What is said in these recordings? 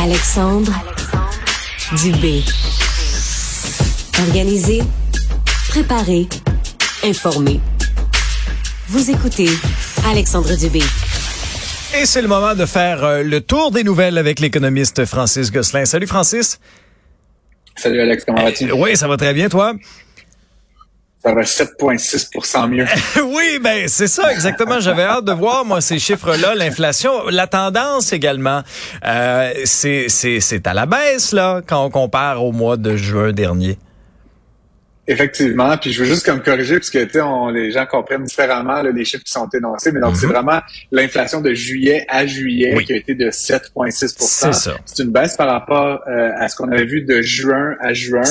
Alexandre Dubé. Organisé, préparé, informé. Vous écoutez Alexandre Dubé. Et c'est le moment de faire euh, le tour des nouvelles avec l'économiste Francis Gosselin. Salut Francis. Salut Alex, comment vas-tu? Oui, ça va très bien, toi? Ça va 7,6% mieux. oui, ben c'est ça exactement. J'avais hâte de voir moi ces chiffres-là, l'inflation, la tendance également. Euh, c'est c'est à la baisse là quand on compare au mois de juin dernier. Effectivement, puis je veux juste comme corriger parce que tu on, les gens comprennent différemment les chiffres qui sont énoncés, mais donc c'est mhm. vraiment l'inflation de juillet à juillet qui a été de 7,6% C'est une baisse par rapport euh, à ce qu'on avait vu de juin à juin,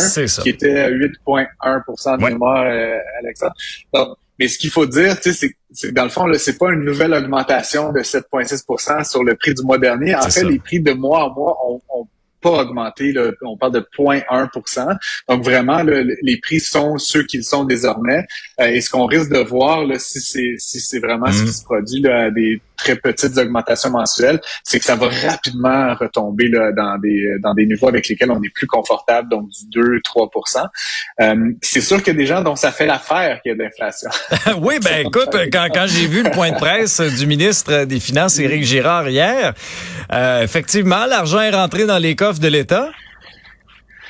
qui était à 8,1% de mémoire, euh, Alexandre. Donc, mais ce qu'il faut dire, c'est que dans le fond, c'est pas une nouvelle augmentation de 7,6% sur le prix du mois dernier. En fait, les prix de mois en mois ont, ont pas augmenté. Là, on parle de 0,1% Donc vraiment, les prix sont ceux qu'ils sont désormais. Euh, et ce qu'on risque de voir, là, si c'est si c'est vraiment ce qui mm. se produit là, à des très petites augmentations mensuelles, c'est que ça va rapidement retomber là, dans des dans des niveaux avec lesquels on est plus confortable, donc du 2-3 euh, C'est sûr qu'il y a des gens dont ça fait l'affaire qu'il y a de l'inflation. oui, ben écoute, quand, quand j'ai vu le point de presse du ministre des Finances, Éric Girard, hier, euh, effectivement, l'argent est rentré dans les coffres de l'État.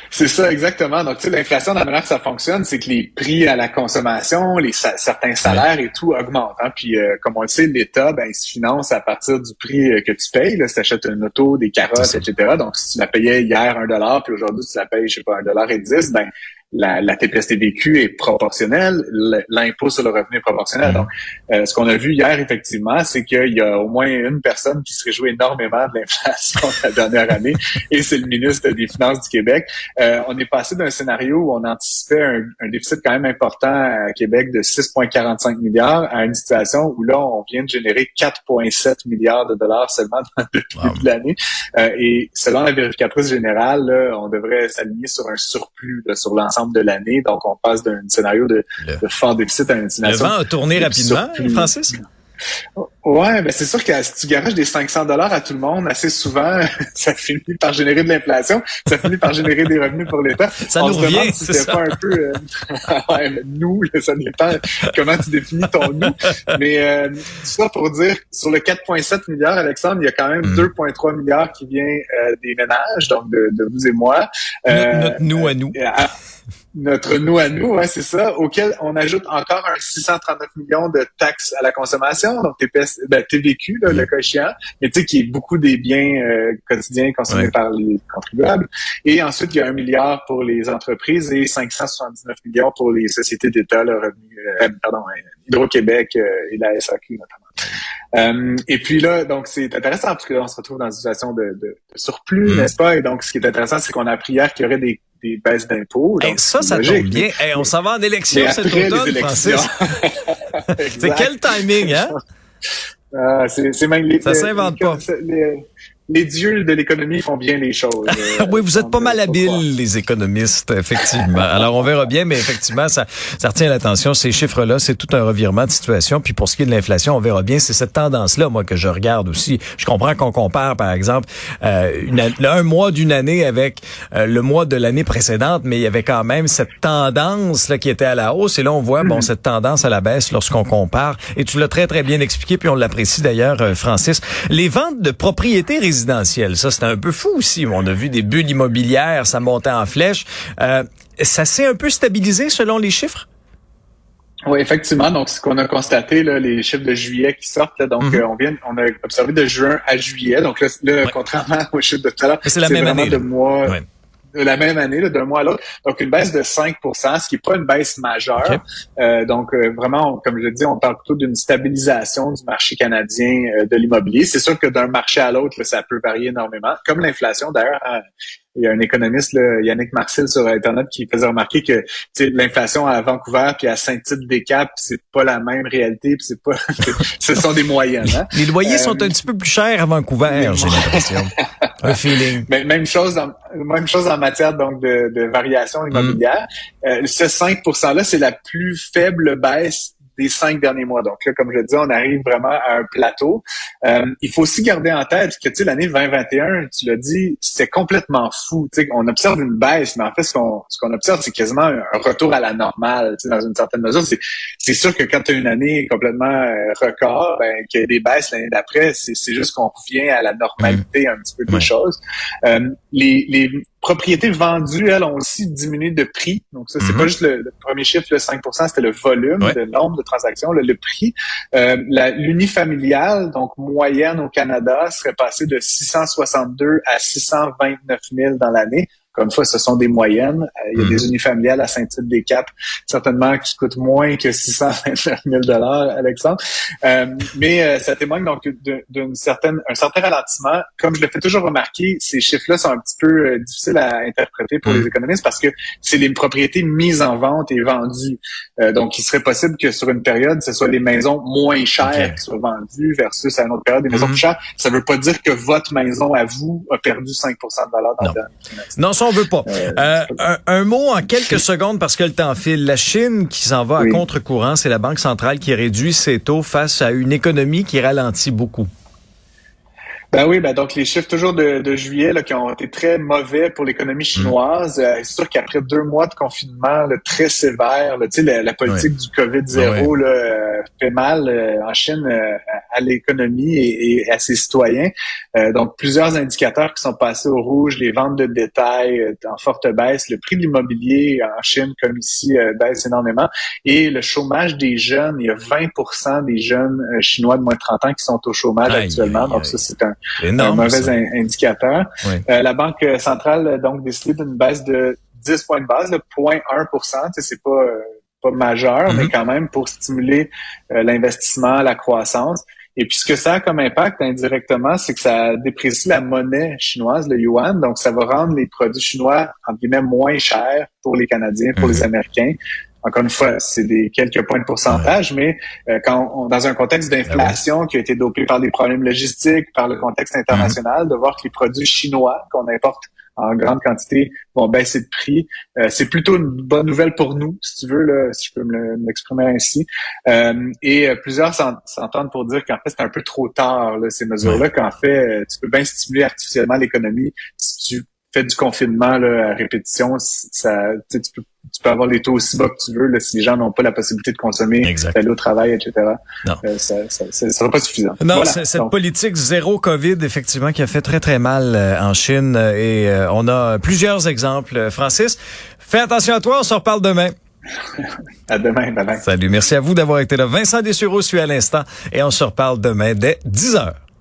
C'est ça, exactement. Donc, tu sais, l'inflation, la manière que ça fonctionne, c'est que les prix à la consommation, les certains salaires et tout augmentent. Hein. Puis, euh, comme on le sait, l'État, ben, il se finance à partir du prix euh, que tu payes. Là, si tu achètes une auto, des carottes, etc. Donc, si tu la payais hier un dollar, puis aujourd'hui, tu la payes, je sais pas, un dollar et dix, ben, la, la TPS-TVQ est proportionnelle, l'impôt sur le revenu est proportionnel. Donc, euh, ce qu'on a vu hier, effectivement, c'est qu'il y a au moins une personne qui se réjouit énormément de l'inflation la dernière année, et c'est le ministre des Finances du Québec. Euh, on est passé d'un scénario où on anticipait un, un, déficit quand même important à Québec de 6,45 milliards à une situation où là, on vient de générer 4,7 milliards de dollars seulement depuis de l'année. Euh, et selon la vérificatrice générale, là, on devrait s'aligner sur un surplus là, sur l'ensemble de l'année. Donc, on passe d'un scénario de, fort déficit à un scénario... Le vent a tourné rapidement, Francis? Ouais, ben c'est sûr que si tu garages des 500 dollars à tout le monde, assez souvent, ça finit par générer de l'inflation, ça finit par générer des revenus pour l'État. Ça nous revient, si c'est pas un peu, euh, ouais, nous, ça dépend comment tu définis ton nous. Mais euh, ça pour dire, sur le 4,7 milliards, Alexandre, il y a quand même 2,3 mm. milliards qui vient euh, des ménages, donc de, de vous et moi. Euh, notre, nous à nous notre nous à nous, ouais, c'est ça, auquel on ajoute encore un 639 millions de taxes à la consommation, donc TPS, ben, TVQ, là, le mm. cochon, mais tu sais, qui est beaucoup des biens euh, quotidiens consommés par les contribuables. Et ensuite, il y a un milliard pour les entreprises et 579 millions pour les sociétés d'État, le revenu, euh, pardon, Hydro-Québec euh, et la SAQ notamment. Euh, et puis là, donc c'est intéressant parce que là, on se retrouve dans une situation de, de, surplus, mm. n'est-ce pas? Et donc, ce qui est intéressant, c'est qu'on a appris hier qu'il y aurait des des baisses d'impôts. ça, ça tombe bien. on s'en va en élection cet automne, Francis. c'est quel timing, hein? Ah, c'est même les, ça s'invente pas les dieux de l'économie font bien les choses. Euh, oui, vous êtes pas mal habiles, les économistes, effectivement. Alors, on verra bien, mais effectivement, ça, ça retient l'attention. Ces chiffres-là, c'est tout un revirement de situation. Puis pour ce qui est de l'inflation, on verra bien. C'est cette tendance-là, moi, que je regarde aussi. Je comprends qu'on compare, par exemple, euh, une, un mois d'une année avec euh, le mois de l'année précédente, mais il y avait quand même cette tendance là qui était à la hausse. Et là, on voit, bon, mm-hmm. cette tendance à la baisse lorsqu'on compare. Et tu l'as très, très bien expliqué, puis on l'apprécie d'ailleurs, Francis. Les ventes de propriétés ça, c'est un peu fou aussi. On a vu des bulles immobilières, ça montait en flèche. Euh, ça s'est un peu stabilisé selon les chiffres? Oui, effectivement. Donc, ce qu'on a constaté, là, les chiffres de juillet qui sortent, donc mhm. euh, on vient, on a observé de juin à juillet. Donc là, contrairement aux chiffres de tout à l'heure, c'est la même année. De mois, la même année, d'un mois à l'autre. Donc, une baisse de 5% ce qui n'est pas une baisse majeure. Euh, donc, euh, vraiment, comme je l'ai dit, on parle plutôt d'une stabilisation du marché canadien euh, de l'immobilier. C'est sûr que d'un marché à l'autre, ça peut varier énormément, comme l'inflation d'ailleurs. Hein, il y a un économiste, là, Yannick Marcel, sur Internet, qui faisait remarquer que l'inflation à Vancouver puis à Saint-Tite-des-Caps, c'est pas la même réalité, puis c'est pas, ce sont des moyennes. Hein? Les loyers sont un petit peu plus chers à Vancouver, j'ai l'impression. feeling. Mais même chose, en, même chose en matière donc de, de variation immobilière. Mm. Euh, ce 5 là, c'est la plus faible baisse des cinq derniers mois. Donc là, comme je le dis, on arrive vraiment à un plateau. Euh, il faut aussi garder en tête que tu sais, l'année 2021, tu l'as dit, c'est complètement fou. Tu sais, on observe une baisse, mais en fait, ce qu'on ce qu'on observe, c'est quasiment un retour à la normale, tu sais, dans une certaine mesure. C'est c'est sûr que quand tu as une année complètement euh, record, ben, qu'il y a des baisses l'année d'après, c'est juste qu'on revient à la normalité un petit peu des choses. Euh, les, les propriétés vendues, elles, ont aussi diminué de prix. Donc, ça, c'est mm-hmm. pas juste le, premier chiffre, le 5 c'était le volume, le nombre de transactions, le, prix. Euh, l'unifamiliale, donc moyenne au Canada, serait passé de 662 à 629 000 dans l'année. Comme fois, ce sont des moyennes. Euh, il y a des mhm. unifamiliales à Saint-Tite-des-Caps, certainement qui coûtent moins que 629 000 dollars, Alexandre. Euh, mais euh, ça témoigne donc d'une certaine, un certain ralentissement. Comme je le fais toujours remarquer, ces chiffres-là sont un petit peu difficiles à interpréter pour les mhm. économistes parce que c'est des propriétés mises en vente et vendues. donc, il serait possible que sur une période, ce soit les maisons moins chères qui soient vendues versus à une autre période des maisons mhm. plus chères. Ça ne veut pas dire que votre maison à vous a perdu 5 de valeur dans non. Non, on veut pas. Euh, euh, un, mot en quelques secondes parce que le temps file. La Chine qui s'en va à contre-courant, c'est la Banque centrale qui réduit ses taux face à une économie qui ralentit beaucoup. Ben oui, ben donc les chiffres toujours de, de juillet là, qui ont été très mauvais pour l'économie mm. chinoise. Euh, c'est sûr qu'après deux mois de confinement là, très sévère, là, la, la politique du COVID-0 là, fait mal euh, en Chine euh, à l'économie et, et, à ses citoyens. donc plusieurs indicateurs qui sont passés au rouge, les ventes de détail en forte baisse, le prix de l'immobilier en Chine comme ici baisse énormément et le chômage des jeunes. Il y a 20% des jeunes chinois de moins de 30 ans qui sont au chômage actuellement. donc ça c'est un un mauvais indicateur. Euh, la Banque centrale a donc décidé d'une baisse de 10 points de base, de 0.1 c'est pas euh, pas majeur, mais mm-hmm. quand même pour stimuler euh, l'investissement, la croissance. Et puis ce que ça a comme impact indirectement, c'est que ça déprécie la monnaie chinoise, le yuan. Donc ça va rendre les produits chinois entre guillemets moins chers pour les Canadiens, pour les mm-hmm. Américains. Encore une fois, c'est des quelques points de pourcentage, mais euh, quand on, dans un contexte d'inflation qui a été dopé par des problèmes logistiques, par le contexte international, de voir que les produits chinois qu'on importe en grande quantité vont baisser de prix. Euh, c'est plutôt une bonne nouvelle pour nous, si tu veux, là, si je peux m'exprimer ainsi. Euh, et plusieurs s'entendent pour dire qu'en fait, c'est un peu trop tard, là, ces mesures-là, qu'en fait, tu peux bien stimuler artificiellement l'économie si tu fais du confinement là, à répétition. Ça, tu peux tu peux avoir les taux aussi bas que tu veux là, si les gens n'ont pas la possibilité de consommer, d'aller au travail, etc. Non. Euh, ça, ça, sera pas suffisant. Non, cette politique zéro COVID, effectivement, qui a fait très, très mal euh, en Chine. Euh, et on a plusieurs exemples. Francis, fais attention à toi, on se reparle demain. à demain, demain. Salut, merci à vous d'avoir été là. Vincent Dessureau suit à l'instant et on se reparle demain dès 10 heures.